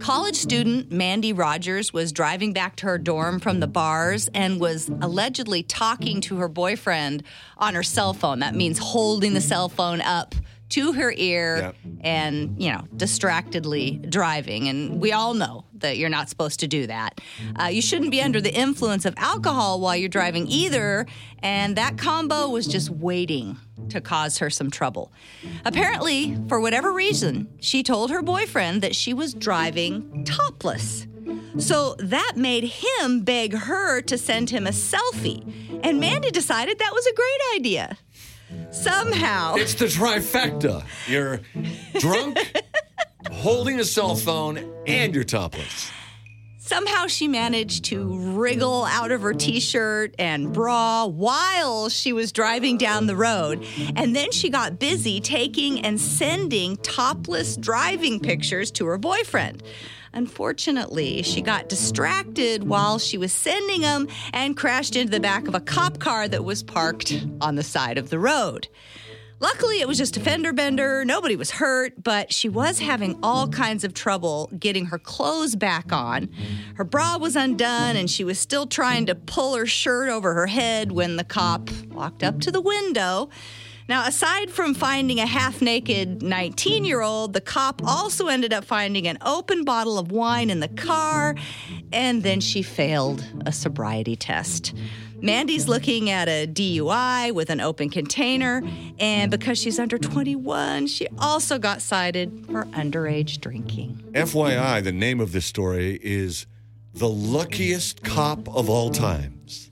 College student Mandy Rogers was driving back to her dorm from the bars and was allegedly talking to her boyfriend on her cell phone. That means holding the cell phone up to her ear Yep. and, you know, distractedly driving. And we all know that you're not supposed to do that. Uh, you shouldn't be under the influence of alcohol while you're driving either. And that combo was just waiting to cause her some trouble. Apparently, for whatever reason, she told her boyfriend that she was driving topless. So that made him beg her to send him a selfie. And Mandy decided that was a great idea. Somehow. It's the trifecta. You're drunk, holding a cell phone, and you're topless. Somehow she managed to wriggle out of her t shirt and bra while she was driving down the road. And then she got busy taking and sending topless driving pictures to her boyfriend. Unfortunately, she got distracted while she was sending them and crashed into the back of a cop car that was parked on the side of the road. Luckily, it was just a fender bender. Nobody was hurt, but she was having all kinds of trouble getting her clothes back on. Her bra was undone, and she was still trying to pull her shirt over her head when the cop walked up to the window. Now, aside from finding a half naked 19 year old, the cop also ended up finding an open bottle of wine in the car, and then she failed a sobriety test. Mandy's looking at a DUI with an open container, and because she's under 21, she also got cited for underage drinking. FYI, the name of this story is The Luckiest Cop of All Times.